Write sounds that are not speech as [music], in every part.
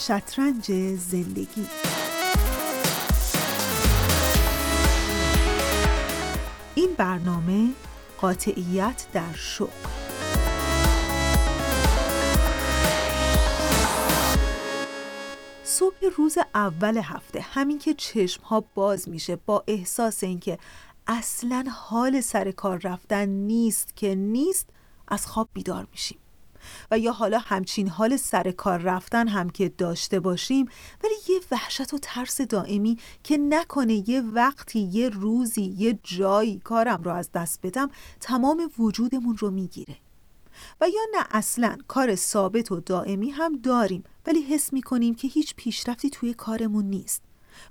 شطرنج زندگی. این برنامه قاطعیت در شغل صبح روز اول هفته همین که چشم ها باز میشه با احساس اینکه اصلا حال سر کار رفتن نیست که نیست از خواب بیدار میشیم. و یا حالا همچین حال سر کار رفتن هم که داشته باشیم ولی یه وحشت و ترس دائمی که نکنه یه وقتی یه روزی یه جایی کارم رو از دست بدم تمام وجودمون رو می‌گیره. و یا نه اصلا کار ثابت و دائمی هم داریم ولی حس می‌کنیم که هیچ پیشرفتی توی کارمون نیست.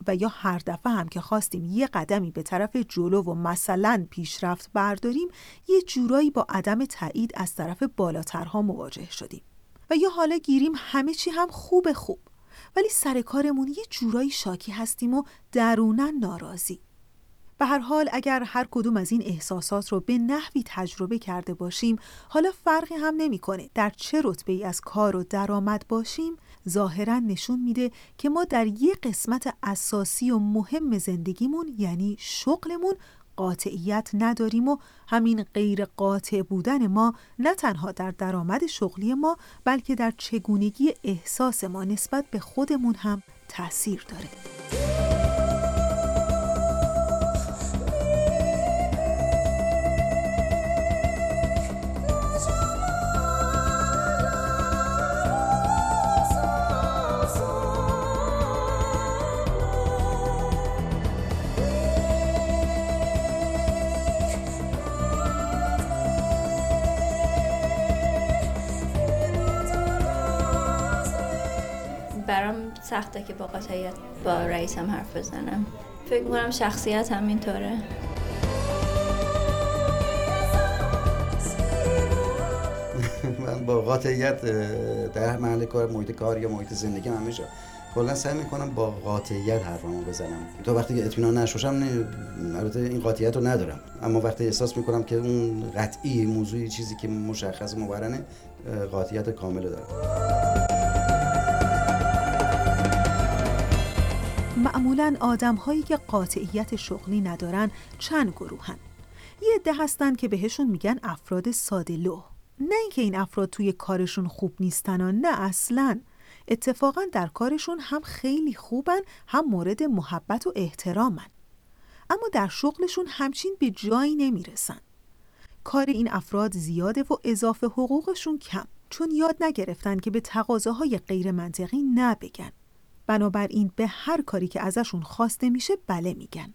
و یا هر دفعه هم که خواستیم یه قدمی به طرف جلو و مثلا پیشرفت برداریم یه جورایی با عدم تایید از طرف بالاترها مواجه شدیم. و یا حالا گیریم همه چی هم خوب خوب. ولی سر کارمون یه جورایی شاکی هستیم و درونن ناراضی. به هر حال اگر هر کدوم از این احساسات رو به نحوی تجربه کرده باشیم حالا فرقی هم نمی‌کنه. در چه رتبه ای از کار و درآمد باشیم ظاهرا نشون میده که ما در یه قسمت اساسی و مهم زندگیمون یعنی شغلمون قاطعیت نداریم و همین غیر قاطع بودن ما نه تنها در درآمد شغلی ما بلکه در چگونگی احساس ما نسبت به خودمون هم تاثیر داره. سخته که با قاطعیت با رئیسم حرف بزنم فکر می‌کنم شخصیت هم اینطوره [laughs] من با قاطعیت در محل کار محیط کار یا محیط زندگی همیشه کلا سعی می‌کنم با قاطعیت حرفمو بزنم. تو وقتی اطمینان نشوشم البته این قاطعیت رو ندارم. اما وقتی احساس می‌کنم که اون قطعی موضوعی چیزی که مشخص مبرنه قاطعیت کامل دارم. معمولا آدم هایی که قاطعیت شغلی ندارن چند گروهن. یه عده هستن که بهشون میگن افراد ساده لوح. نه اینکه این افراد توی کارشون خوب نیستن و نه اصلا. اتفاقا در کارشون هم خیلی خوبن هم مورد محبت و احترامن. اما در شغلشون همچین به جایی نمی‌رسن. کار این افراد زیاده و اضافه حقوقشون کم چون یاد نگرفتن که به تقاضاهای غیر منطقی نبگن. بنابراین به هر کاری که ازشون خواسته میشه بله میگن.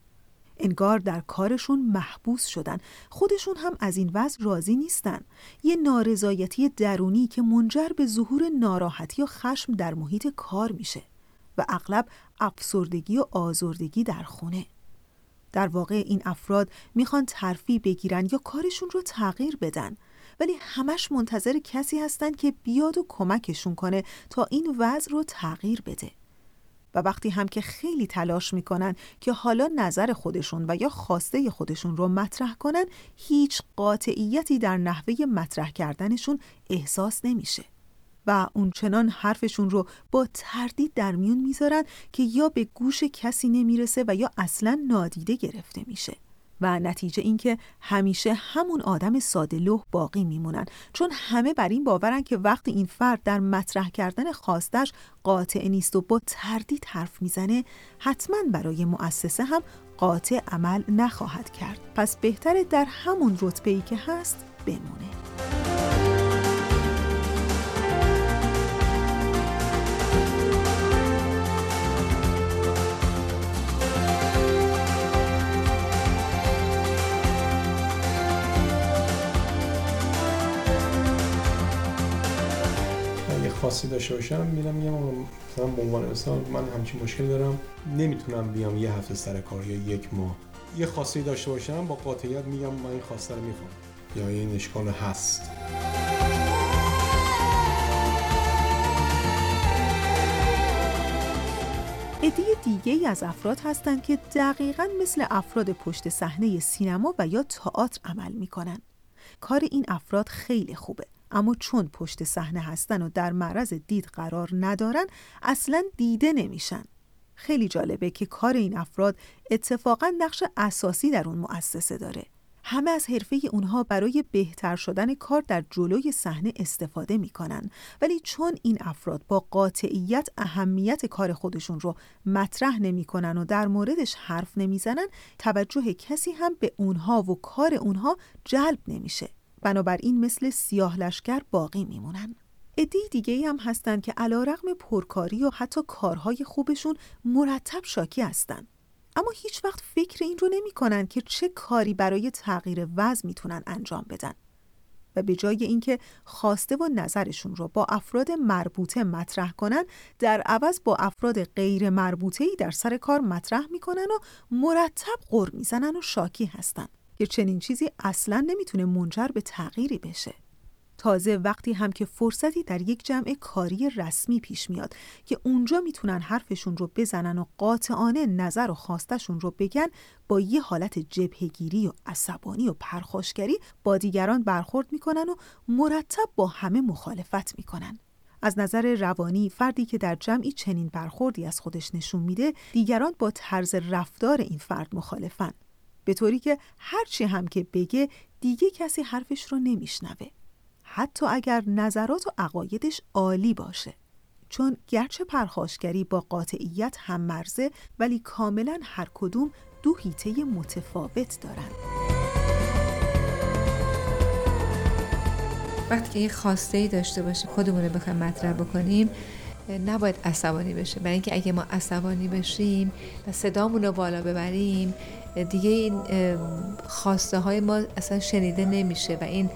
انگار در کارشون محبوس شدن. خودشون هم از این وضع راضی نیستن. یه نارضایتی درونی که منجر به ظهور ناراحتی و خشم در محیط کار میشه و اغلب افسردگی و آزردگی در خونه. در واقع این افراد می‌خوان ترفی بگیرن یا کارشون رو تغییر بدن. ولی همش منتظر کسی هستن که بیاد و کمکشون کنه تا این وضع رو تغییر بده. و وقتی هم که خیلی تلاش می‌کنن که حالا نظر خودشون و یا خواسته خودشون رو مطرح کنن هیچ قاطعیتی در نحوه مطرح کردنشون احساس نمیشه. و اون چنان حرفشون رو با تردید در میون می‌ذارن که یا به گوش کسی نمی‌رسه و یا اصلا نادیده گرفته میشه. و نتیجه اینکه همیشه همون آدم ساده لوح باقی میمونن. چون همه بر این باورن که وقتی این فرد در مطرح کردن خواستش قاطع نیست و با تردید حرف می‌زنه حتما برای مؤسسه هم قاطع عمل نخواهد کرد. پس بهتره در همون رتبه ای که هست بمونه. خاصی داشته باشم میرم میگم مثلا به عنوان مثال من همچین مشکل دارم نمی‌تونم بیام یه هفته سر کار یا یک ماه. یه خاصی داشته باشم با قاطعیت میگم من این خواسته رو می‌خوام. یا این اشکال هست. عده دیگه ای از افراد هستند که دقیقا مثل افراد پشت صحنه سینما و یا تئاتر عمل می‌کنن. کار این افراد خیلی خوبه. اما چون پشت صحنه هستن و در معرض دید قرار ندارن اصلا دیده نمیشن. خیلی جالبه که کار این افراد اتفاقا نقش اساسی در اون مؤسسه داره. همه از حرفه اونها برای بهتر شدن کار در جلوی صحنه استفاده می‌کنن. ولی چون این افراد با قاطعیت اهمیت کار خودشون رو مطرح نمی‌کنن و در موردش حرف نمی‌زنن توجه کسی هم به اونها و کار اونها جلب نمیشه. بنابراین مثل سیاه لشکر باقی میمونن. عده دیگه هم هستن که علا رقم پرکاری و حتی کارهای خوبشون مرتب شاکی هستن. اما هیچ وقت فکر این رو نمی کنن که چه کاری برای تغییر وضع می‌تونن انجام بدن. و به جای اینکه خواسته و نظرشون رو با افراد مربوطه مطرح کنن در عوض با افراد غیر مربوطه ای در سر کار مطرح می‌کنن و مرتب غر می‌زنن و شاکی هستن. که چنین چیزی اصلا نمی‌تونه منجر به تغییری بشه. تازه وقتی هم که فرصتی در یک جمع کاری رسمی پیش میاد که اونجا می‌تونن حرفشون رو بزنن و قاطعانه نظر و خواستشون رو بگن با یه حالت جبهگیری و عصبانی و پرخاشگری با دیگران برخورد می‌کنن و مرتب با همه مخالفت می‌کنن. از نظر روانی فردی که در جمعی چنین برخوردی از خودش نشون میده دیگران با طرز رفتار این فرد مخالفن. به طوری که هرچی هم که بگه دیگه کسی حرفش رو نمیشنوه. حتی اگر نظرات و عقایدش عالی باشه. چون گرچه پرخاشگری با قاطعیت هم مرزه ولی کاملا هر کدوم دو هیته متفاوت دارن. وقتی که یه خواسته ای داشته باشیم خودمون رو بخوایم مطرح بکنیم نباید عصبانی بشه. برای اینکه اگه ما عصبانی بشیم و صدامون رو بالا ببریم دیگه این خواسته های ما اصلا شنیده نمیشه و این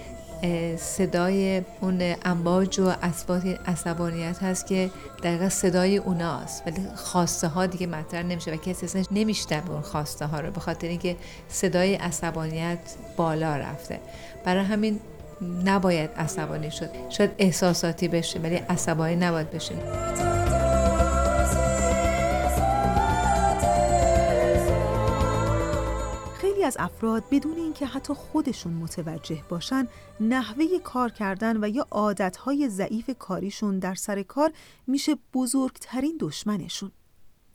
صدای اون امواج و اصوات عصبانیت هست که دقیقا صدای اوناست. ولی خواسته ها دیگه مطرح نمیشه و کسی اصلا نمیشنوه اون خواسته ها رو به خاطر اینکه صدای عصبانیت بالا رفته. برای همین نباید عصبانی شد. شاید احساساتی بشه ولی عصبانی نباید بشه از افراد بدون اینکه حتی خودشون متوجه باشن نحوه کار کردن و یا عادتهای ضعیف کاریشون در سر کار میشه بزرگترین دشمنشون.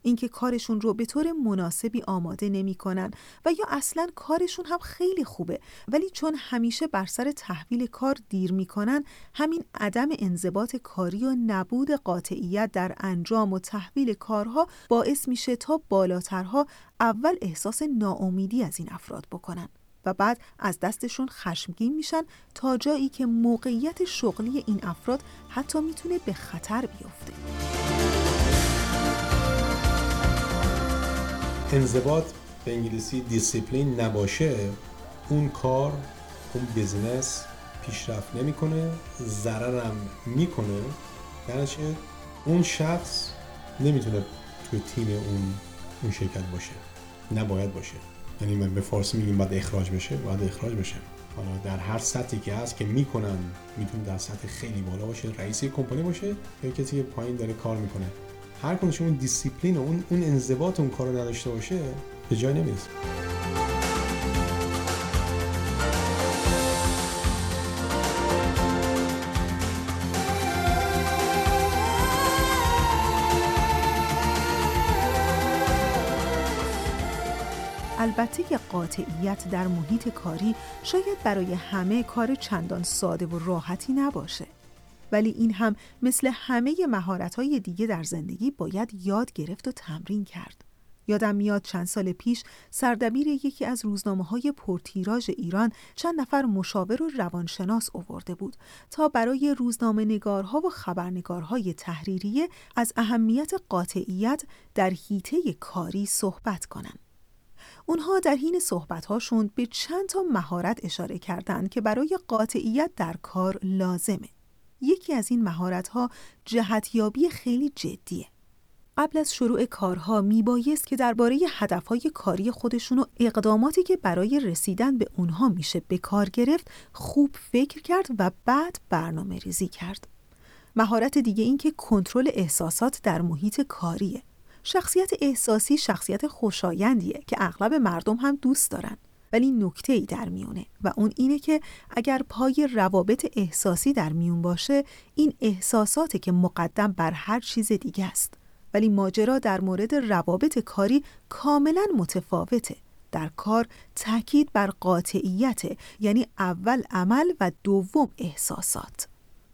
اینکه کارشون رو به طور مناسبی آماده نمی‌کنن و یا اصلا کارشون هم خیلی خوبه ولی چون همیشه بر سر تحویل کار دیر می‌کنن همین عدم انضباط کاری و نبود قاطعیت در انجام و تحویل کارها باعث میشه تا بالاترها اول احساس ناامیدی از این افراد بکنن و بعد از دستشون خشمگین میشن تا جایی که موقعیت شغلی این افراد حتی می‌تونه به خطر بیفته. انضباط به انگلیسی دیسیپلین نباشه اون کار اون business پیشرفت نمی‌کنه ضررم می‌کنه. یعنی اون شخص نمی‌تونه توی تیم اون اون شرکت باشه. نباید باشه. یعنی من به فارسی میگیم باید اخراج بشه باید اخراج بشه. حالا در هر سطحی که هست که می‌کنن می‌تونه در سطح خیلی بالا باشه رئیس کمپانی باشه یا کسی که پایین داره کار می‌کنه. هر کنه اون دیسیپلین و اون اون انضباط اون کارو نداشته باشه به جای نمی‌رسه البته که قاطعیت در محیط کاری شاید برای همه کار چندان ساده و راحتی نباشه. ولی این هم مثل همه های دیگه در زندگی باید یاد گرفت و تمرین کرد. یادم میاد چند سال پیش سردبیر یکی از روزنامه های پرتیراژ ایران چند نفر مشاور و روانشناس اوورده بود تا برای روزنامه نگارها و خبرنگارهای تحریریه از اهمیت قاطعیت در حیطه کاری صحبت کنند. اونها در حین صحبتهاشون به چند تا مهارت اشاره کردند که برای قاطعیت در کار لازمه. یکی از این مهارت‌ها جهتیابی خیلی جدیه. قبل از شروع کارها میبایست که درباره هدفهای کاری خودشون و اقداماتی که برای رسیدن به اونها میشه به کار گرفت خوب فکر کرد و بعد برنامه ریزی کرد. مهارت دیگه این که کنترل احساسات در محیط کاریه. شخصیت احساسی شخصیت خوشایندیه که اغلب مردم هم دوست دارن. ولی نکته ای در میونه و اون اینه که اگر پای روابط احساسی در میون باشه این احساساته که مقدم بر هر چیز دیگه است. ولی ماجرا در مورد روابط کاری کاملا متفاوته. در کار تاکید بر قاطعیت یعنی اول عمل و دوم احساسات.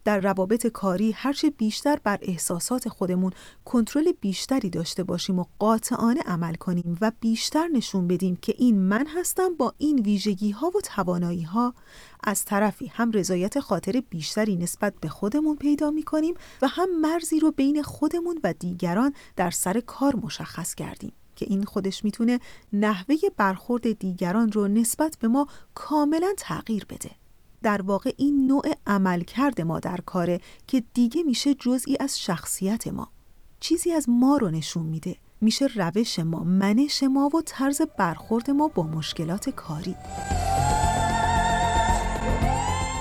در روابط کاری هرچه بیشتر بر احساسات خودمون کنترل بیشتری داشته باشیم و قاطعانه عمل کنیم و بیشتر نشون بدیم که این من هستم با این ویژگی ها و توانایی ها از طرفی هم رضایت خاطر بیشتری نسبت به خودمون پیدا می کنیم و هم مرزی رو بین خودمون و دیگران در سر کار مشخص کردیم که این خودش می‌تونه نحوه برخورد دیگران رو نسبت به ما کاملا تغییر بده. در واقع این نوع عملکرد ما در کاره که دیگه میشه جزئی از شخصیت ما. چیزی از ما رو نشون میده. میشه روش ما منش ما و طرز برخورد ما با مشکلات کاری.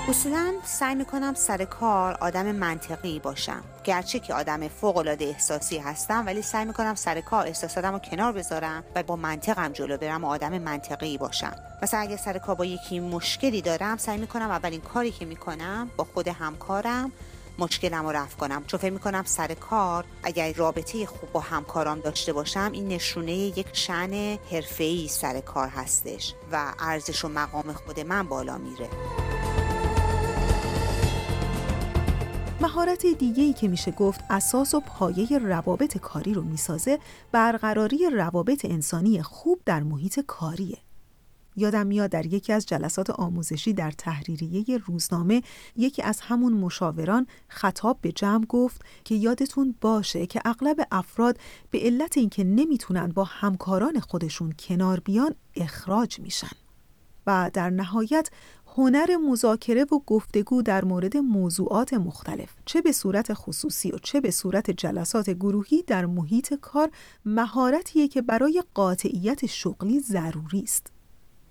اصولا سعی می‌کنم سر کار آدم منطقی باشم. گرچه که آدم فوق العاده احساسی هستم ولی سعی می‌کنم سر کار احساساتم رو کنار بذارم و با منطقم جلو برم و آدم منطقی باشم. مثلا اگه سر کار با یکی مشکلی دارم سعی می‌کنم اولین کاری که می‌کنم با خود همکارم مشکلم رو رفت کنم. چون فکر می‌کنم سر کار اگر رابطه خوب با همکارام داشته باشم این نشونه یک شن حرفه‌ای سر کار هستش و ارزش و مقام خود من بالا میره. مهارت دیگه ای که میشه گفت اساس و پایه روابط کاری رو می‌سازه برقراری روابط انسانی خوب در محیط کاریه. یادم میاد در یکی از جلسات آموزشی در تحریریه روزنامه یکی از همون مشاوران خطاب به جمع گفت که یادتون باشه که اغلب افراد به علت اینکه نمی‌تونن با همکاران خودشون کنار بیان اخراج میشن و در نهایت هنر مذاکره و گفتگو در مورد موضوعات مختلف. چه به صورت خصوصی و چه به صورت جلسات گروهی در محیط کار مهارتیه که برای قاطعیت شغلی ضروری است.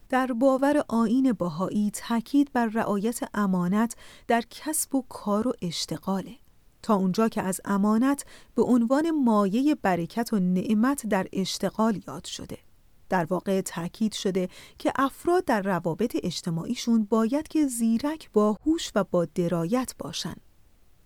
در باور آین باهایی تاکید بر رعایت امانت در کسب و کار و اشتغاله. تا اونجا که از امانت به عنوان مایه برکت و نعمت در اشتغال یاد شده. در واقع تاکید شده که افراد در روابط اجتماعیشون باید که زیرک باهوش و با درایت باشند.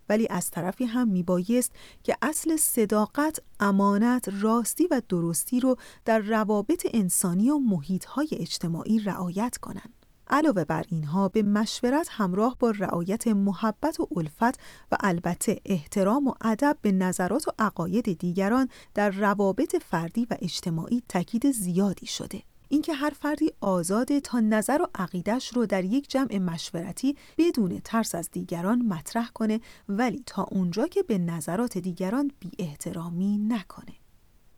ولی از طرفی هم میبایست که اصل صداقت، امانت، راستی و درستی رو در روابط انسانی و محیطهای اجتماعی رعایت کنند. علاوه بر اینها به مشورت همراه با رعایت محبت و الفت و البته احترام و ادب به نظرات و عقاید دیگران در روابط فردی و اجتماعی تاکید زیادی شده. اینکه هر فردی آزاده تا نظر و عقیدش رو در یک جمع مشورتی بدون ترس از دیگران مطرح کنه ولی تا اونجا که به نظرات دیگران بی احترامی نکنه.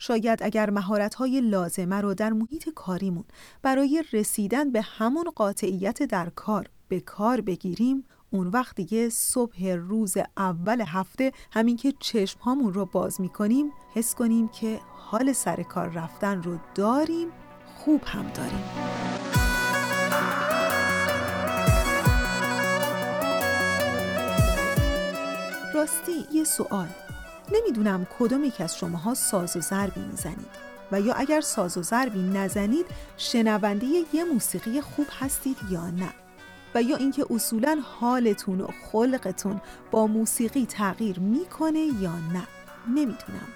شاید اگر مهارت‌های لازمه رو در محیط کاریمون برای رسیدن به همون قاطعیت در کار به کار بگیریم اون وقت دیگه صبح روز اول هفته همین که چشم هامون رو باز می‌کنیم حس کنیم که حال سر کار رفتن رو داریم خوب هم داریم. راستی یه سوال. نمی‌دونم کدوم یک از شماها ساز و ضربی می‌زنید و یا اگر ساز و ضربی نزنید شنونده یه موسیقی خوب هستید یا نه؟ و یا اینکه اصولا حالتون و خلقتون با موسیقی تغییر می‌کنه یا نه؟ نمی‌دونم.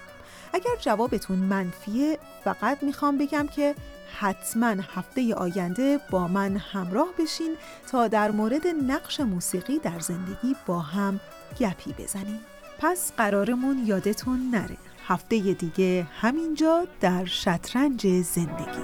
اگر جوابتون منفیه فقط می‌خوام بگم که حتما هفته آینده با من همراه بشین تا در مورد نقش موسیقی در زندگی با هم گپی بزنیم. پس قرارمون یادتون نره. هفته دیگه همینجا در شطرنج زندگی.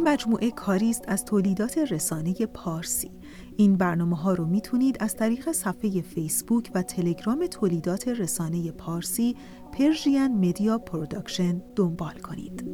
این مجموعه کاری است از تولیدات رسانه پارسی این برنامه ها رو می‌تونید از طریق صفحه فیسبوک و تلگرام تولیدات رسانه پارسی Persian Media Production دنبال کنید.